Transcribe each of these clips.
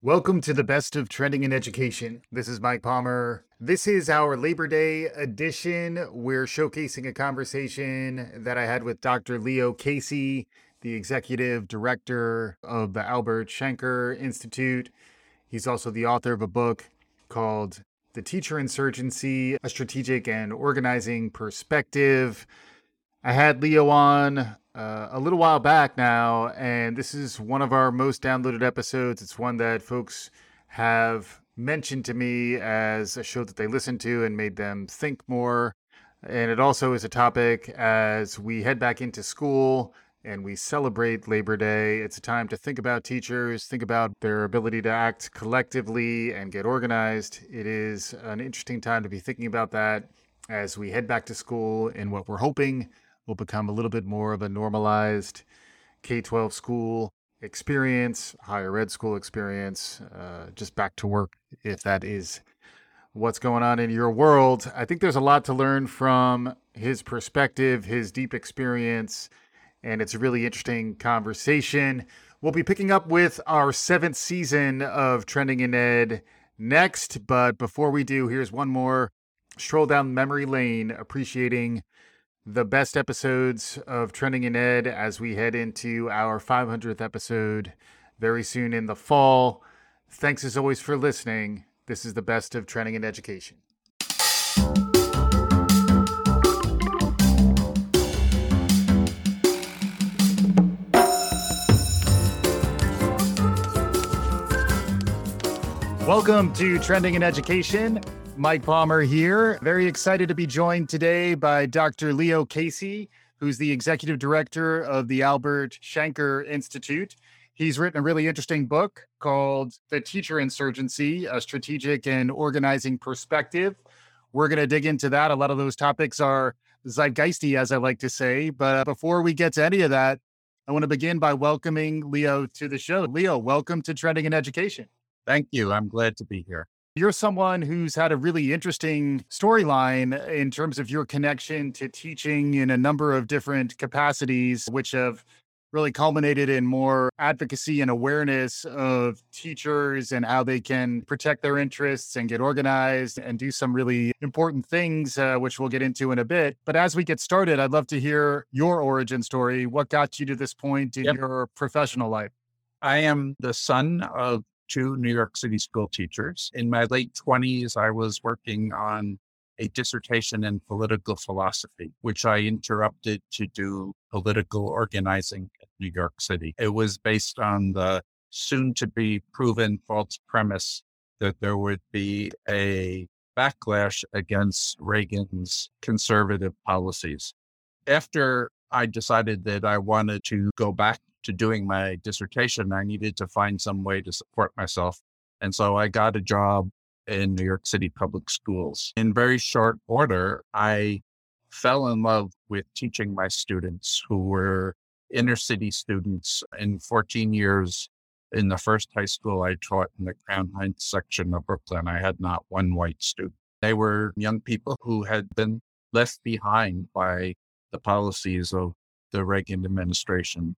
Welcome to the best of trending in education. This is Mike Palmer. This is our Labor Day edition. We're showcasing a conversation that I had with Dr. Leo Casey, the executive director of the Albert Shanker Institute. He's also the author of a book called The Teacher Insurgency A Strategic and Organizing Perspective. I had Leo on uh, a little while back now, and this is one of our most downloaded episodes. It's one that folks have mentioned to me as a show that they listened to and made them think more. And it also is a topic as we head back into school and we celebrate Labor Day. It's a time to think about teachers, think about their ability to act collectively and get organized. It is an interesting time to be thinking about that as we head back to school and what we're hoping will become a little bit more of a normalized K 12 school experience, higher ed school experience, uh, just back to work if that is what's going on in your world. I think there's a lot to learn from his perspective, his deep experience, and it's a really interesting conversation. We'll be picking up with our seventh season of Trending in Ed next, but before we do, here's one more stroll down memory lane, appreciating the best episodes of Trending in Ed as we head into our 500th episode very soon in the fall. Thanks as always for listening. This is the best of Trending in Education. Welcome to Trending in Education. Mike Palmer here. Very excited to be joined today by Dr. Leo Casey, who's the executive director of the Albert Shanker Institute. He's written a really interesting book called The Teacher Insurgency A Strategic and Organizing Perspective. We're going to dig into that. A lot of those topics are zeitgeisty, as I like to say. But before we get to any of that, I want to begin by welcoming Leo to the show. Leo, welcome to Trending in Education. Thank you. I'm glad to be here. You're someone who's had a really interesting storyline in terms of your connection to teaching in a number of different capacities, which have really culminated in more advocacy and awareness of teachers and how they can protect their interests and get organized and do some really important things, uh, which we'll get into in a bit. But as we get started, I'd love to hear your origin story. What got you to this point in yep. your professional life? I am the son of two New York City school teachers. In my late 20s, I was working on a dissertation in political philosophy, which I interrupted to do political organizing in New York City. It was based on the soon to be proven false premise that there would be a backlash against Reagan's conservative policies. After I decided that I wanted to go back to doing my dissertation, I needed to find some way to support myself. And so I got a job in New York City public schools. In very short order, I fell in love with teaching my students who were inner city students. In 14 years, in the first high school I taught in the Crown Heights section of Brooklyn, I had not one white student. They were young people who had been left behind by the policies of the Reagan administration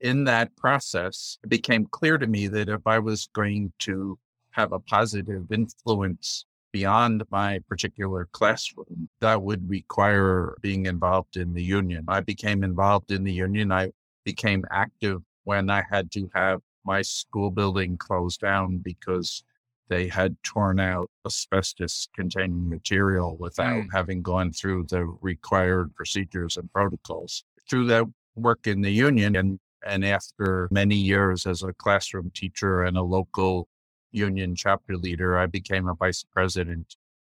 in that process, it became clear to me that if I was going to have a positive influence beyond my particular classroom, that would require being involved in the union. I became involved in the union. I became active when I had to have my school building closed down because they had torn out asbestos containing material without mm. having gone through the required procedures and protocols. Through that work in the union and and after many years as a classroom teacher and a local union chapter leader, I became a vice president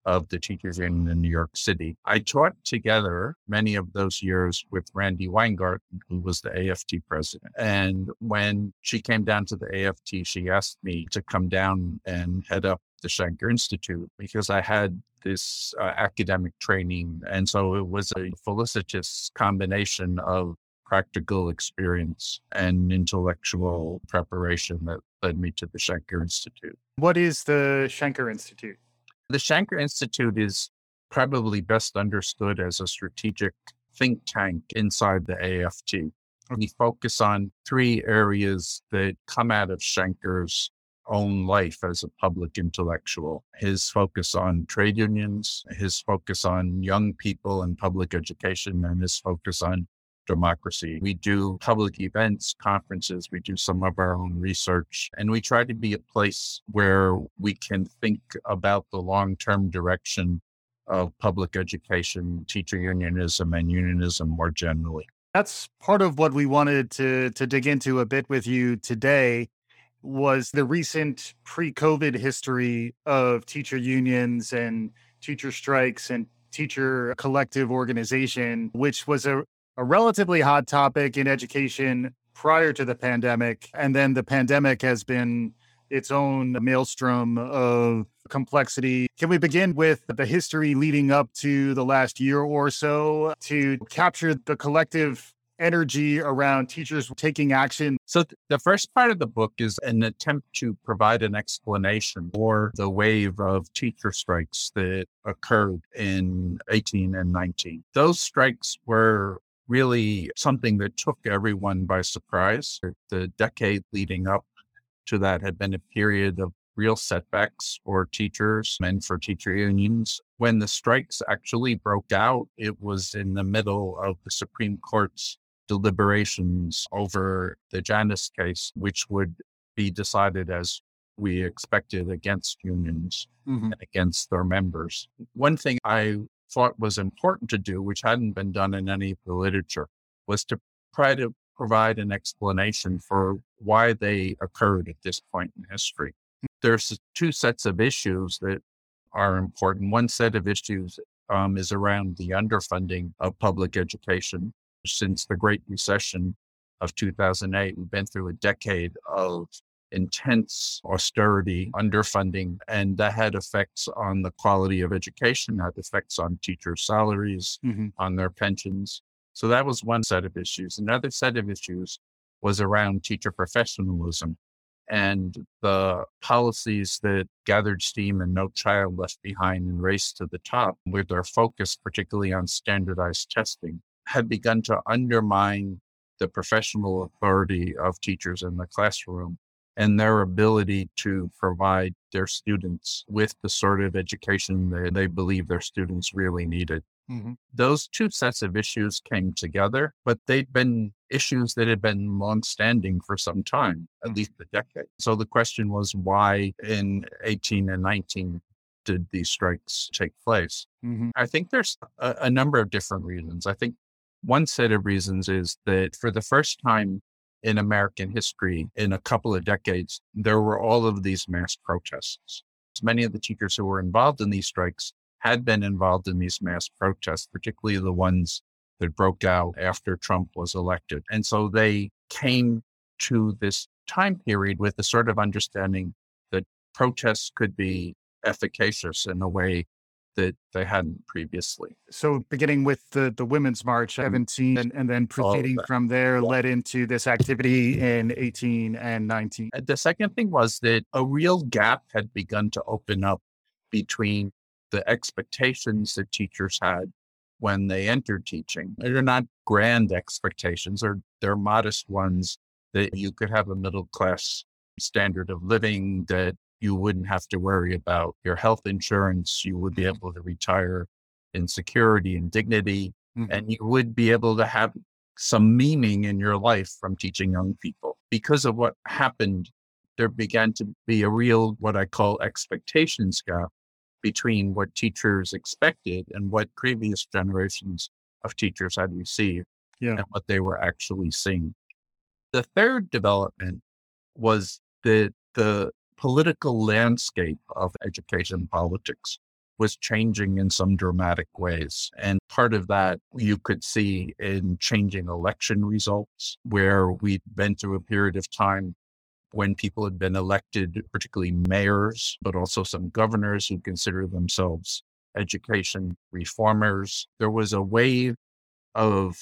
of the teachers union in New York City. I taught together many of those years with Randi Weingarten, who was the AFT president. And when she came down to the AFT, she asked me to come down and head up the Shanker Institute because I had this uh, academic training. And so it was a felicitous combination of practical experience and intellectual preparation that led me to the Shanker Institute. What is the Shanker Institute? The Shanker Institute is probably best understood as a strategic think tank inside the AFT. We focus on three areas that come out of Shanker's own life as a public intellectual. His focus on trade unions, his focus on young people and public education, and his focus on democracy. We do public events, conferences, we do some of our own research, and we try to be a place where we can think about the long term direction of public education, teacher unionism, and unionism more generally. That's part of what we wanted to to dig into a bit with you today was the recent pre-COVID history of teacher unions and teacher strikes and teacher collective organization, which was a, a relatively hot topic in education prior to the pandemic. And then the pandemic has been its own maelstrom of complexity. Can we begin with the history leading up to the last year or so to capture the collective energy around teachers taking action? So, th- the first part of the book is an attempt to provide an explanation for the wave of teacher strikes that occurred in 18 and 19. Those strikes were really something that took everyone by surprise. The decade leading up to that had been a period of real setbacks for teachers and for teacher unions. When the strikes actually broke out, it was in the middle of the Supreme Court's deliberations over the Janus case, which would be decided as we expected against unions mm-hmm. and against their members. One thing I thought was important to do, which hadn't been done in any of the literature, was to try to provide an explanation for why they occurred at this point in history. There's two sets of issues that are important. One set of issues um, is around the underfunding of public education. Since the Great Recession of 2008, we've been through a decade of intense austerity, underfunding, and that had effects on the quality of education, had effects on teachers' salaries, mm-hmm. on their pensions. So that was one set of issues. Another set of issues was around teacher professionalism and the policies that gathered steam and No Child Left Behind and Race to the Top, with their focus particularly on standardized testing, had begun to undermine the professional authority of teachers in the classroom and their ability to provide their students with the sort of education that they believe their students really needed. Mm-hmm. Those two sets of issues came together, but they'd been issues that had been longstanding for some time, at least a decade. So the question was why in 18 and 19 did these strikes take place? Mm-hmm. I think there's a, a number of different reasons. I think one set of reasons is that for the first time in American history, in a couple of decades, there were all of these mass protests. Many of the teachers who were involved in these strikes had been involved in these mass protests, particularly the ones that broke out after Trump was elected. And so they came to this time period with a sort of understanding that protests could be efficacious in a way that they hadn't previously. So beginning with the, the Women's March mm-hmm. 17 and, and then proceeding from there led into this activity in 18 and 19. The second thing was that a real gap had begun to open up between the expectations that teachers had when they entered teaching. They're not grand expectations, or they're modest ones that you could have a middle class standard of living, that you wouldn't have to worry about your health insurance, you would be able to retire in security and dignity, mm-hmm. and you would be able to have some meaning in your life from teaching young people. Because of what happened, there began to be a real, what I call expectations gap between what teachers expected and what previous generations of teachers had received yeah. and what they were actually seeing. The third development was that the political landscape of education politics was changing in some dramatic ways. And part of that you could see in changing election results, where we'd been through a period of time when people had been elected, particularly mayors, but also some governors who consider themselves education reformers. There was a wave of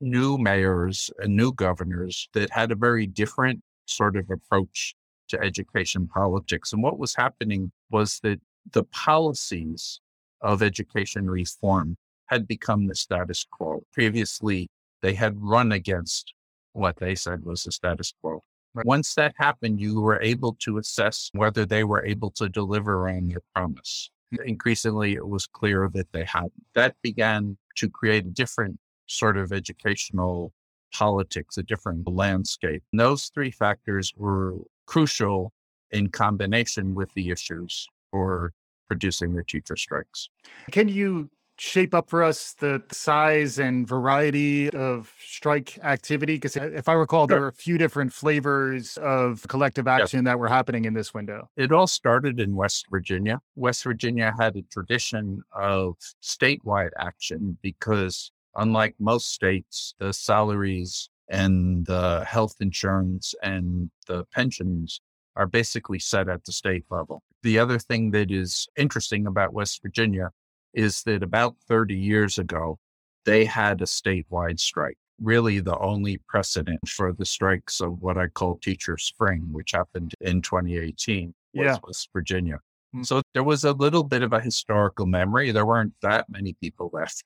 new mayors and new governors that had a very different sort of approach to education politics. And what was happening was that the policies of education reform had become the status quo. Previously, they had run against what they said was the status quo. Once that happened, you were able to assess whether they were able to deliver on their promise. Increasingly, it was clear that they hadn't. That began to create a different sort of educational politics, a different landscape. And those three factors were crucial in combination with the issues for producing the teacher strikes. Can you shape up for us the size and variety of strike activity? Because if I recall, there were a few different flavors of collective action yes. that were happening in this window. It all started in West Virginia. West Virginia had a tradition of statewide action because, unlike most states, the salaries and the health insurance and the pensions are basically set at the state level. The other thing that is interesting about West Virginia is that about 30 years ago, they had a statewide strike. Really, the only precedent for the strikes of what I call Teacher Spring, which happened in 2018, was yeah. West Virginia. Mm-hmm. So there was a little bit of a historical memory. There weren't that many people left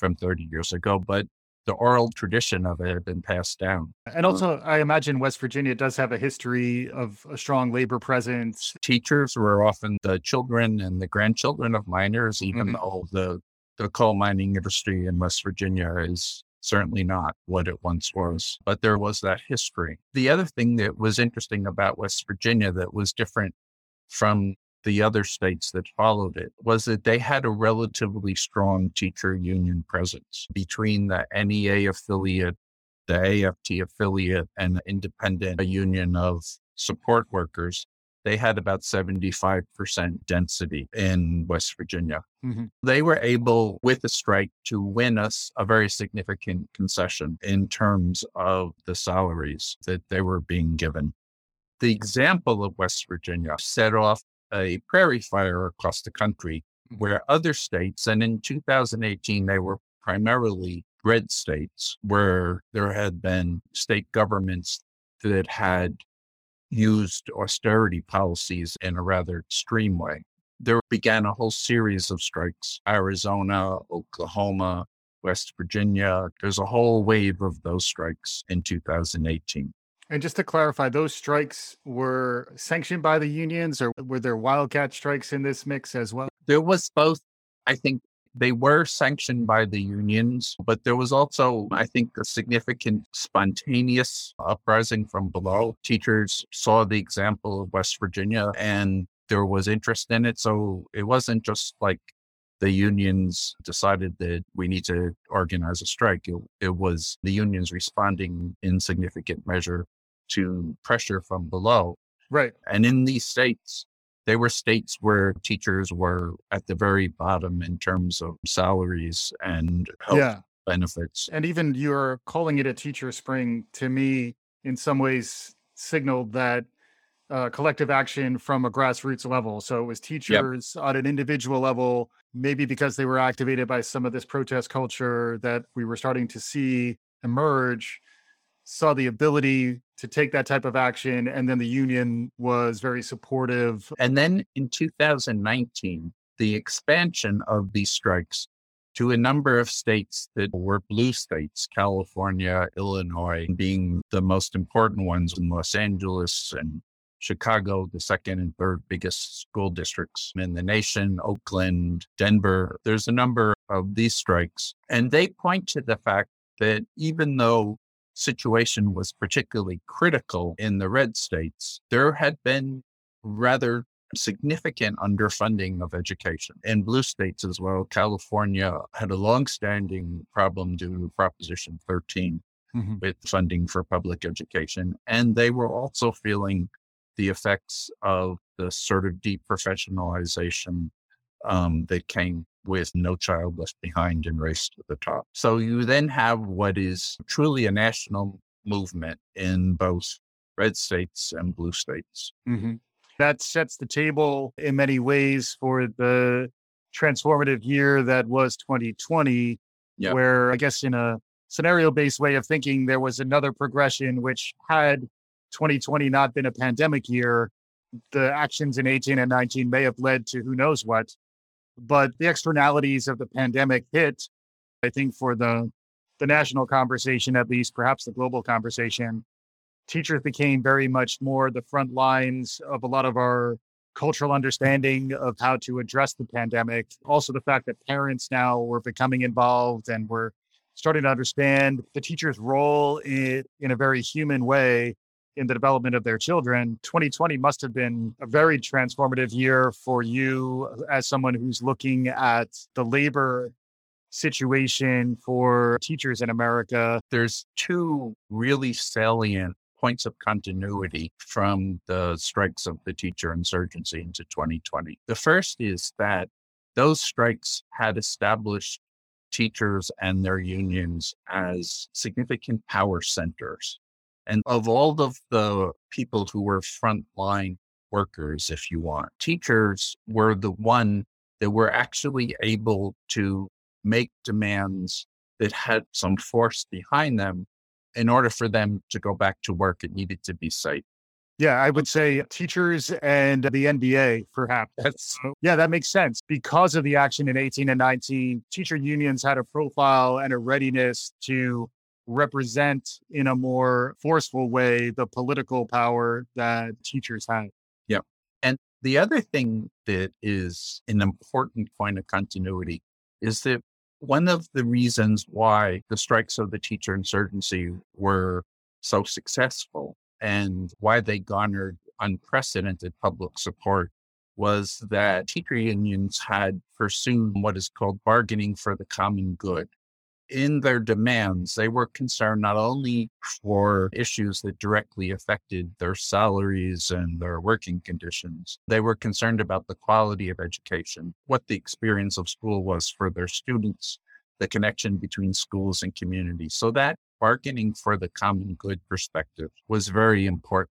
from 30 years ago, but the oral tradition of it had been passed down. And also, I imagine West Virginia does have a history of a strong labor presence. Teachers were often the children and the grandchildren of miners, even mm-hmm. though the, the coal mining industry in West Virginia is certainly not what it once was, but there was that history. The other thing that was interesting about West Virginia that was different from the other states that followed it was that they had a relatively strong teacher union presence between the NEA affiliate, the AFT affiliate, and the independent union of support workers. They had about 75% density in West Virginia. Mm-hmm. They were able, with the strike, to win us a very significant concession in terms of the salaries that they were being given. The example of West Virginia set off a prairie fire across the country where other states, and in 2018, they were primarily red states where there had been state governments that had used austerity policies in a rather extreme way. There began a whole series of strikes Arizona, Oklahoma, West Virginia. There's a whole wave of those strikes in 2018. And just to clarify, those strikes were sanctioned by the unions, or were there wildcat strikes in this mix as well? There was both. I think they were sanctioned by the unions, but there was also, I think, a significant spontaneous uprising from below. Teachers saw the example of West Virginia and there was interest in it. So it wasn't just like the unions decided that we need to organize a strike. It, it was the unions responding in significant measure to pressure from below. Right. And in these states, they were states where teachers were at the very bottom in terms of salaries and health yeah. benefits. And even you're calling it a teacher spring to me, in some ways, signaled that uh, collective action from a grassroots level. So it was teachers yep. on an individual level, maybe because they were activated by some of this protest culture that we were starting to see emerge saw the ability to take that type of action. And then the union was very supportive. And then in 2019, the expansion of these strikes to a number of states that were blue states, California, Illinois being the most important ones in Los Angeles and Chicago, the second and third biggest school districts in the nation, Oakland, Denver. There's a number of these strikes. And they point to the fact that even though situation was particularly critical in the red states, there had been rather significant underfunding of education in blue states as well. California had a long-standing problem due to Proposition 13 mm-hmm. with funding for public education. And they were also feeling the effects of the sort of deprofessionalization um, that came with No Child Left Behind and Race to the Top. So you then have what is truly a national movement in both red states and blue states. Mm-hmm. That sets the table in many ways for the transformative year that was 2020, yep. where I guess in a scenario based way of thinking, there was another progression which had 2020 not been a pandemic year, the actions in 18 and 19 may have led to who knows what but the externalities of the pandemic hit, I think, for the the national conversation, at least perhaps the global conversation, teachers became very much more the front lines of a lot of our cultural understanding of how to address the pandemic. Also, the fact that parents now were becoming involved and were starting to understand the teacher's role in, in a very human way in the development of their children. 2020 must have been a very transformative year for you as someone who's looking at the labor situation for teachers in America. There's two really salient points of continuity from the strikes of the teacher insurgency into 2020. The first is that those strikes had established teachers and their unions as significant power centers. And of all of the people who were frontline workers, if you want, teachers were the one that were actually able to make demands that had some force behind them in order for them to go back to work, it needed to be safe. Yeah, I would say teachers and the NBA, perhaps. That's, yeah, that makes sense. Because of the action in 18 and 19, teacher unions had a profile and a readiness to represent in a more forceful way the political power that teachers have. Yeah. And the other thing that is an important point of continuity is that one of the reasons why the strikes of the teacher insurgency were so successful and why they garnered unprecedented public support was that teacher unions had pursued what is called bargaining for the common good in their demands, they were concerned not only for issues that directly affected their salaries and their working conditions, they were concerned about the quality of education, what the experience of school was for their students, the connection between schools and communities. So that bargaining for the common good perspective was very important.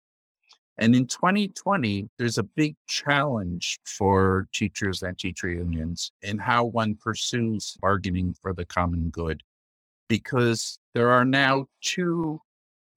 And in 2020, there's a big challenge for teachers and teacher unions in how one pursues bargaining for the common good, because there are now two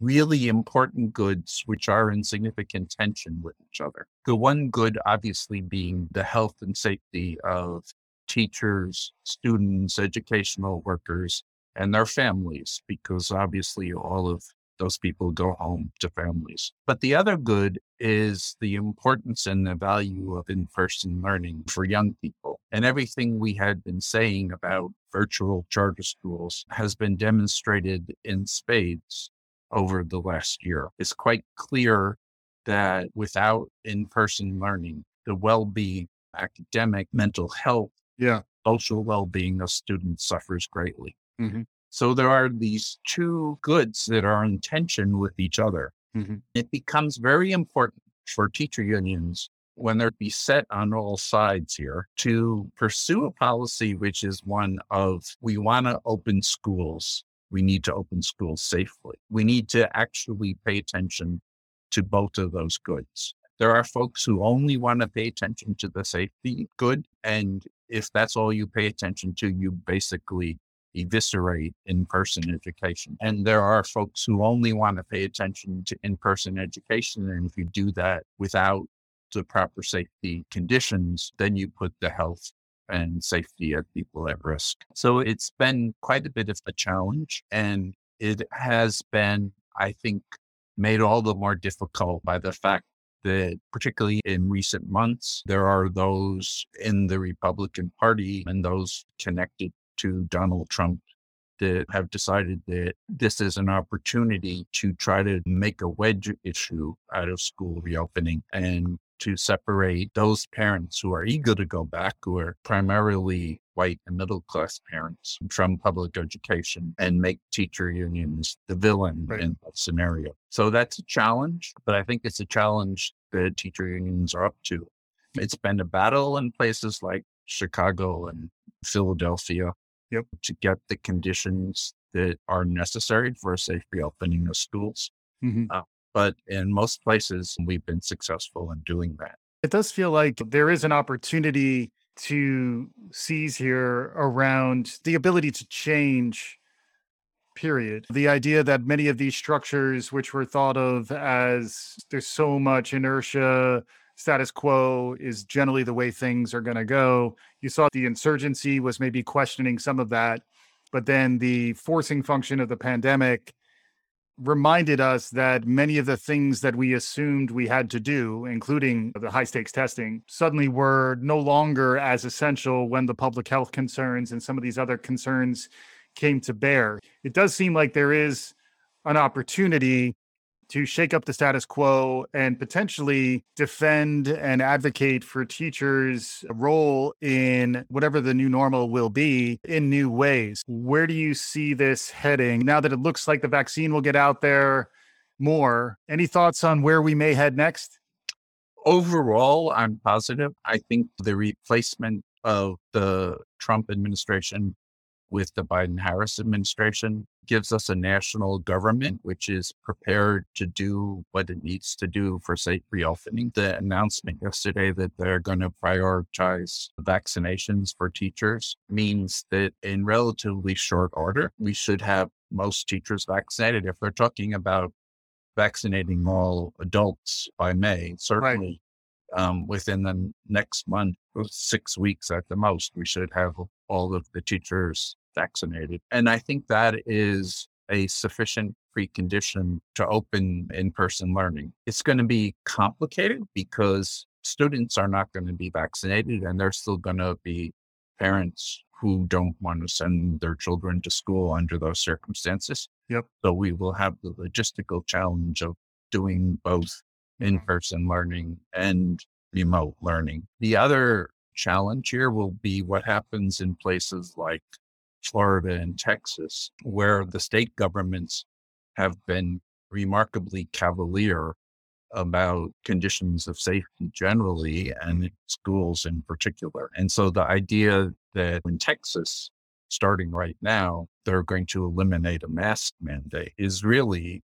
really important goods which are in significant tension with each other. The one good, obviously, being the health and safety of teachers, students, educational workers, and their families, because obviously all of those people go home to families. But the other good is the importance and the value of in person learning for young people. And everything we had been saying about virtual charter schools has been demonstrated in spades over the last year. It's quite clear that without in person learning, the well being, academic, mental health, yeah. social well being of students suffers greatly. Mm-hmm. So there are these two goods that are in tension with each other. Mm-hmm. It becomes very important for teacher unions when they're beset on all sides here to pursue a policy which is one of we want to open schools. We need to open schools safely. We need to actually pay attention to both of those goods. There are folks who only want to pay attention to the safety good. And if that's all you pay attention to, you basically eviscerate in person education. And there are folks who only want to pay attention to in person education. And if you do that without the proper safety conditions, then you put the health and safety of people at risk. So it's been quite a bit of a challenge. And it has been, I think, made all the more difficult by the fact that, particularly in recent months, there are those in the Republican Party and those connected to Donald Trump that have decided that this is an opportunity to try to make a wedge issue out of school reopening and to separate those parents who are eager to go back, who are primarily white and middle class parents from public education and make teacher unions the villain right. in that scenario. So that's a challenge, but I think it's a challenge that teacher unions are up to. It's been a battle in places like Chicago and Philadelphia yep. to get the conditions that are necessary for a safe reopening of schools. Mm-hmm. Uh, but in most places, we've been successful in doing that. It does feel like there is an opportunity to seize here around the ability to change period. The idea that many of these structures, which were thought of as there's so much inertia, status quo is generally the way things are going to go. You saw the insurgency was maybe questioning some of that, but then the forcing function of the pandemic reminded us that many of the things that we assumed we had to do, including the high stakes testing, suddenly were no longer as essential when the public health concerns and some of these other concerns came to bear. It does seem like there is an opportunity to shake up the status quo and potentially defend and advocate for teachers' role in whatever the new normal will be in new ways. Where do you see this heading now that it looks like the vaccine will get out there more? Any thoughts on where we may head next? Overall, I'm positive. I think the replacement of the Trump administration with the Biden Harris administration gives us a national government which is prepared to do what it needs to do for safe reopening. The announcement yesterday that they're going to prioritize vaccinations for teachers means that in relatively short order, we should have most teachers vaccinated. If they're talking about vaccinating all adults by May, certainly. Right. Um, within the next month, six weeks at the most, we should have all of the teachers vaccinated. And I think that is a sufficient precondition to open in person learning. It's going to be complicated because students are not going to be vaccinated and there's still going to be parents who don't want to send their children to school under those circumstances. Yep. So we will have the logistical challenge of doing both in mm-hmm. person learning and remote learning. The other challenge here will be what happens in places like Florida and Texas, where the state governments have been remarkably cavalier about conditions of safety generally and schools in particular. And so the idea that in Texas, starting right now, they're going to eliminate a mask mandate is really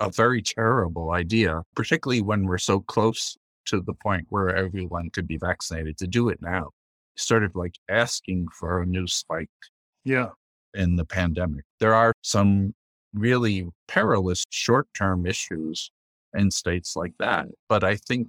a very terrible idea, particularly when we're so close to the point where everyone could be vaccinated to do it now. Sort of like asking for a new spike yeah. In the pandemic, there are some really perilous short term issues in states like that. But I think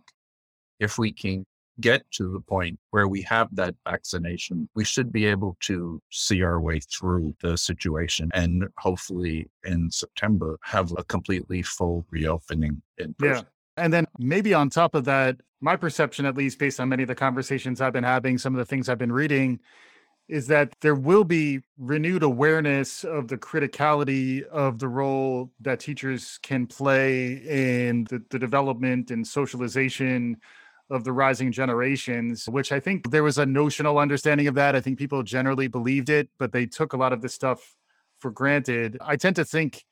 if we can get to the point where we have that vaccination, we should be able to see our way through the situation and hopefully in September have a completely full reopening in person. Yeah. And then maybe on top of that, my perception, at least based on many of the conversations I've been having, some of the things I've been reading, is that there will be renewed awareness of the criticality of the role that teachers can play in the, the, development and socialization of the rising generations, which I think there was a notional understanding of that. I think people generally believed it, but they took a lot of this stuff for granted. I tend to think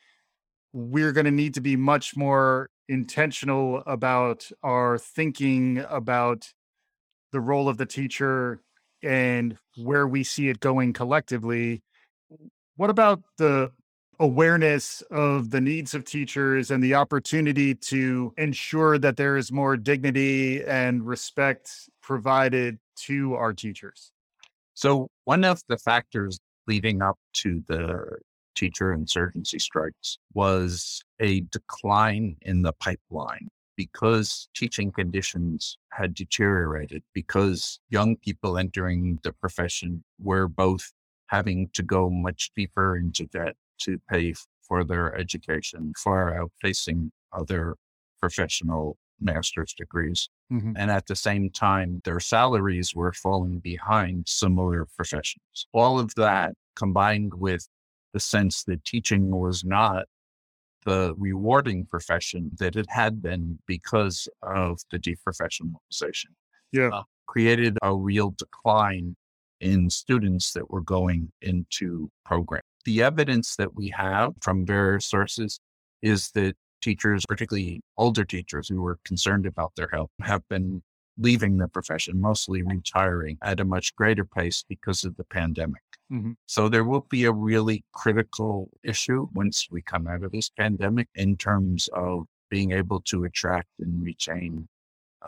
we're going to need to be much more intentional about our thinking about the role of the teacher and where we see it going collectively. What about the awareness of the needs of teachers and the opportunity to ensure that there is more dignity and respect provided to our teachers? So, one of the factors leading up to the teacher insurgency strikes was a decline in the pipeline because teaching conditions had deteriorated, because young people entering the profession were both having to go much deeper into debt to pay for their education, far outpacing other professional master's degrees. Mm-hmm. And at the same time, their salaries were falling behind similar professions. All of that combined with the sense that teaching was not the rewarding profession that it had been because of the deprofessionalization. Yeah. Uh, created a real decline in students that were going into program. The evidence that we have from various sources is that teachers, particularly older teachers who were concerned about their health, have been leaving the profession, mostly retiring at a much greater pace because of the pandemic. Mm-hmm. So there will be a really critical issue once we come out of this pandemic in terms of being able to attract and retain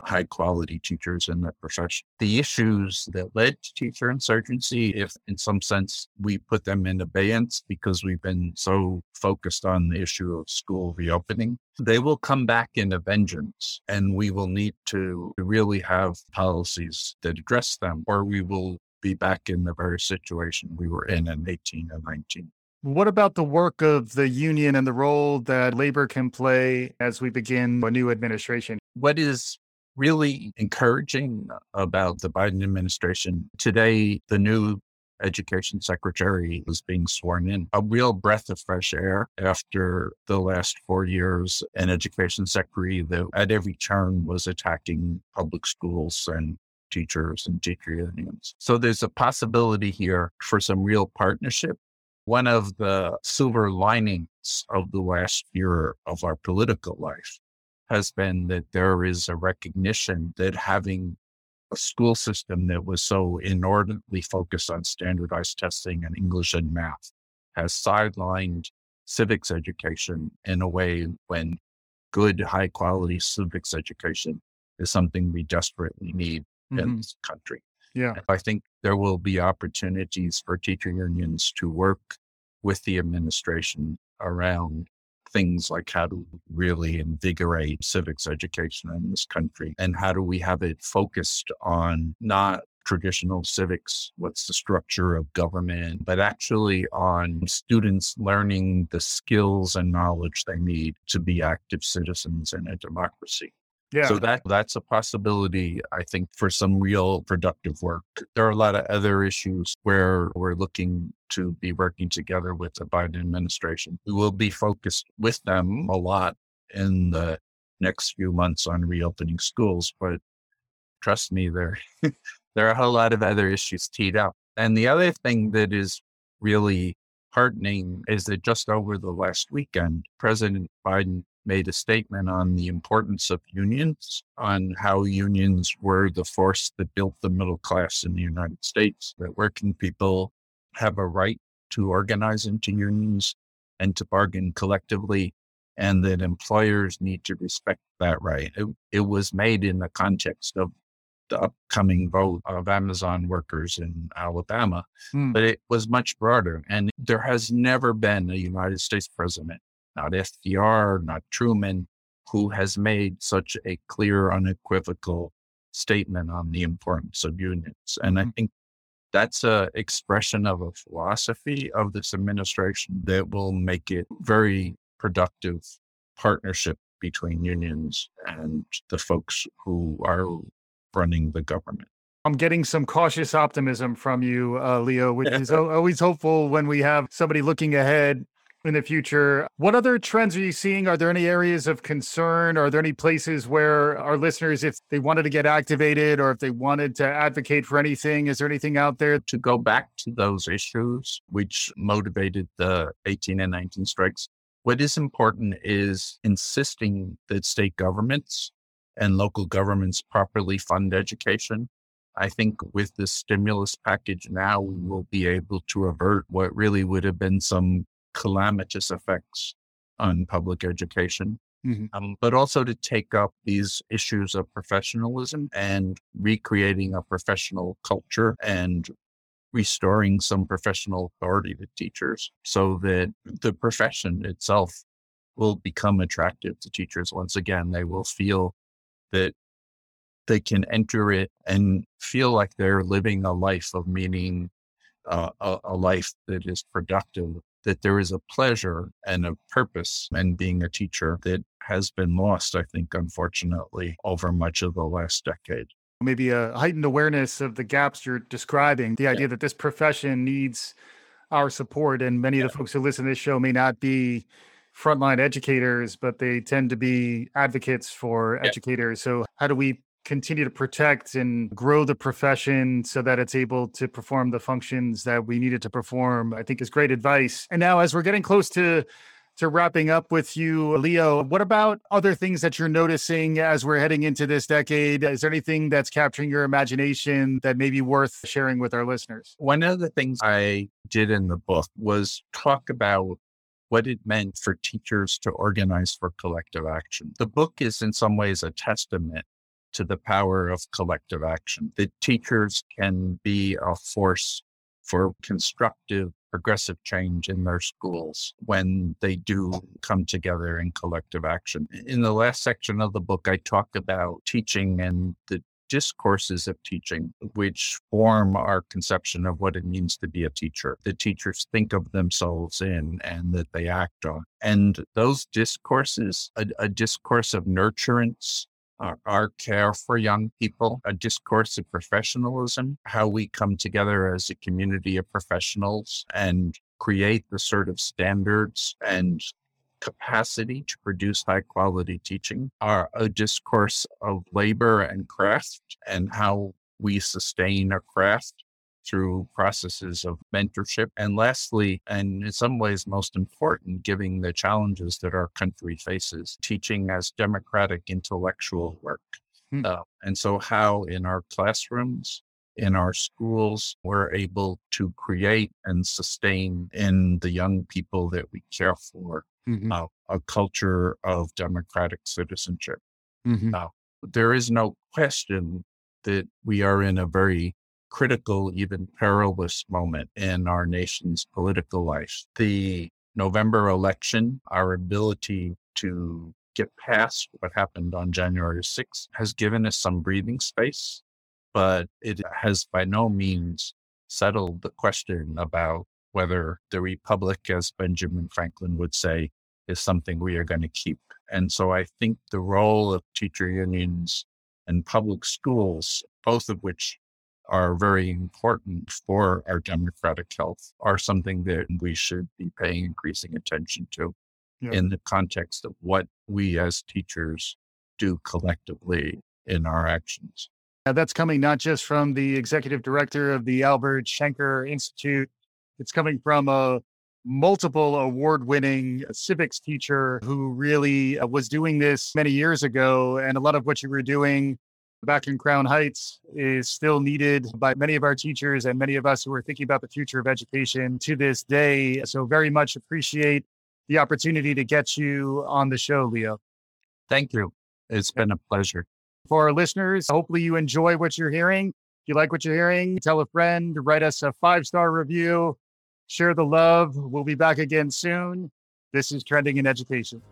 high quality teachers in the profession. The issues that led to teacher insurgency, if in some sense we put them in abeyance because we've been so focused on the issue of school reopening, they will come back in a vengeance and we will need to really have policies that address them or we will be back in the very situation we were in in 18 and 19. What about the work of the union and the role that labor can play as we begin a new administration? What is really encouraging about the Biden administration today, the new education secretary was being sworn in. A real breath of fresh air after the last four years, an education secretary that at every turn was attacking public schools and teachers and teacher unions. So there's a possibility here for some real partnership. One of the silver linings of the last year of our political life has been that there is a recognition that having a school system that was so inordinately focused on standardized testing and English and math has sidelined civics education in a way when good, high quality civics education is something we desperately need mm-hmm. in this country. Yeah. I think there will be opportunities for teacher unions to work with the administration around things like how to really invigorate civics education in this country and how do we have it focused on not traditional civics, what's the structure of government, but actually on students learning the skills and knowledge they need to be active citizens in a democracy. Yeah. So that that's a possibility, I think, for some real productive work. There are a lot of other issues where we're looking to be working together with the Biden administration. We will be focused with them a lot in the next few months on reopening schools, but trust me, there there are a lot of other issues teed up. And the other thing that is really heartening is that just over the last weekend, President Biden made a statement on the importance of unions, on how unions were the force that built the middle class in the United States, that working people have a right to organize into unions and to bargain collectively, and that employers need to respect that right. It, it was made in the context of the upcoming vote of Amazon workers in Alabama, hmm. but it was much broader. And there has never been a United States president not FDR, not Truman, who has made such a clear, unequivocal statement on the importance of unions. And I mm-hmm. think that's a expression of a philosophy of this administration that will make it very productive partnership between unions and the folks who are running the government. I'm getting some cautious optimism from you, uh, Leo, which is always hopeful when we have somebody looking ahead in the future. What other trends are you seeing? Are there any areas of concern? Are there any places where our listeners, if they wanted to get activated or if they wanted to advocate for anything, is there anything out there? To go back to those issues which motivated the 18 and 19 strikes, what is important is insisting that state governments and local governments properly fund education. I think with this stimulus package now, we will be able to avert what really would have been some calamitous effects on public education. Mm-hmm. Um, but also to take up these issues of professionalism and recreating a professional culture and restoring some professional authority to teachers so that the profession itself will become attractive to teachers once again. They will feel that they can enter it and feel like they're living a life of meaning, uh, a, a life that is productive that there is a pleasure and a purpose in being a teacher that has been lost, I think, unfortunately, over much of the last decade. Maybe a heightened awareness of the gaps you're describing, the idea that this profession needs our support. And many yeah. of the folks who listen to this show may not be frontline educators, but they tend to be advocates for yeah. educators. So, how do we continue to protect and grow the profession so that it's able to perform the functions that we needed to perform, I think is great advice. And now, as we're getting close to to wrapping up with you, Leo, what about other things that you're noticing as we're heading into this decade? Is there anything that's capturing your imagination that may be worth sharing with our listeners? One of the things I did in the book was talk about what it meant for teachers to organize for collective action. The book is in some ways a testament to the power of collective action. That teachers can be a force for constructive, progressive change in their schools when they do come together in collective action. In the last section of the book, I talk about teaching and the discourses of teaching, which form our conception of what it means to be a teacher. The teachers think of themselves in and that they act on. And those discourses, a, a discourse of nurturance, our, our, care for young people, a discourse of professionalism, how we come together as a community of professionals and create the sort of standards and capacity to produce high quality teaching are a discourse of labor and craft and how we sustain a craft through processes of mentorship. And lastly, and in some ways most important, giving the challenges that our country faces, teaching as democratic intellectual work. Hmm. Uh, and so, how in our classrooms, in our schools, we're able to create and sustain in the young people that we care for mm-hmm. uh, a culture of democratic citizenship. Mm-hmm. Now, there is no question that we are in a very critical, even perilous moment in our nation's political life. The November election, our ability to get past what happened on January 6th has given us some breathing space, but it has by no means settled the question about whether the Republic, as Benjamin Franklin would say, is something we are going to keep. And so I think the role of teacher unions and public schools, both of which are very important for our democratic health, are something that we should be paying increasing attention to yeah. in the context of what we as teachers do collectively in our actions. Now, that's coming not just from the executive director of the Albert Shanker Institute, it's coming from a multiple award winning civics teacher who really uh, was doing this many years ago. And a lot of what you were doing back in Crown Heights is still needed by many of our teachers and many of us who are thinking about the future of education to this day. So, very much appreciate the opportunity to get you on the show, Leo. Thank you. It's been a pleasure. For our listeners, hopefully you enjoy what you're hearing. If you like what you're hearing, tell a friend, write us a five star review, share the love. We'll be back again soon. This is Trending in Education.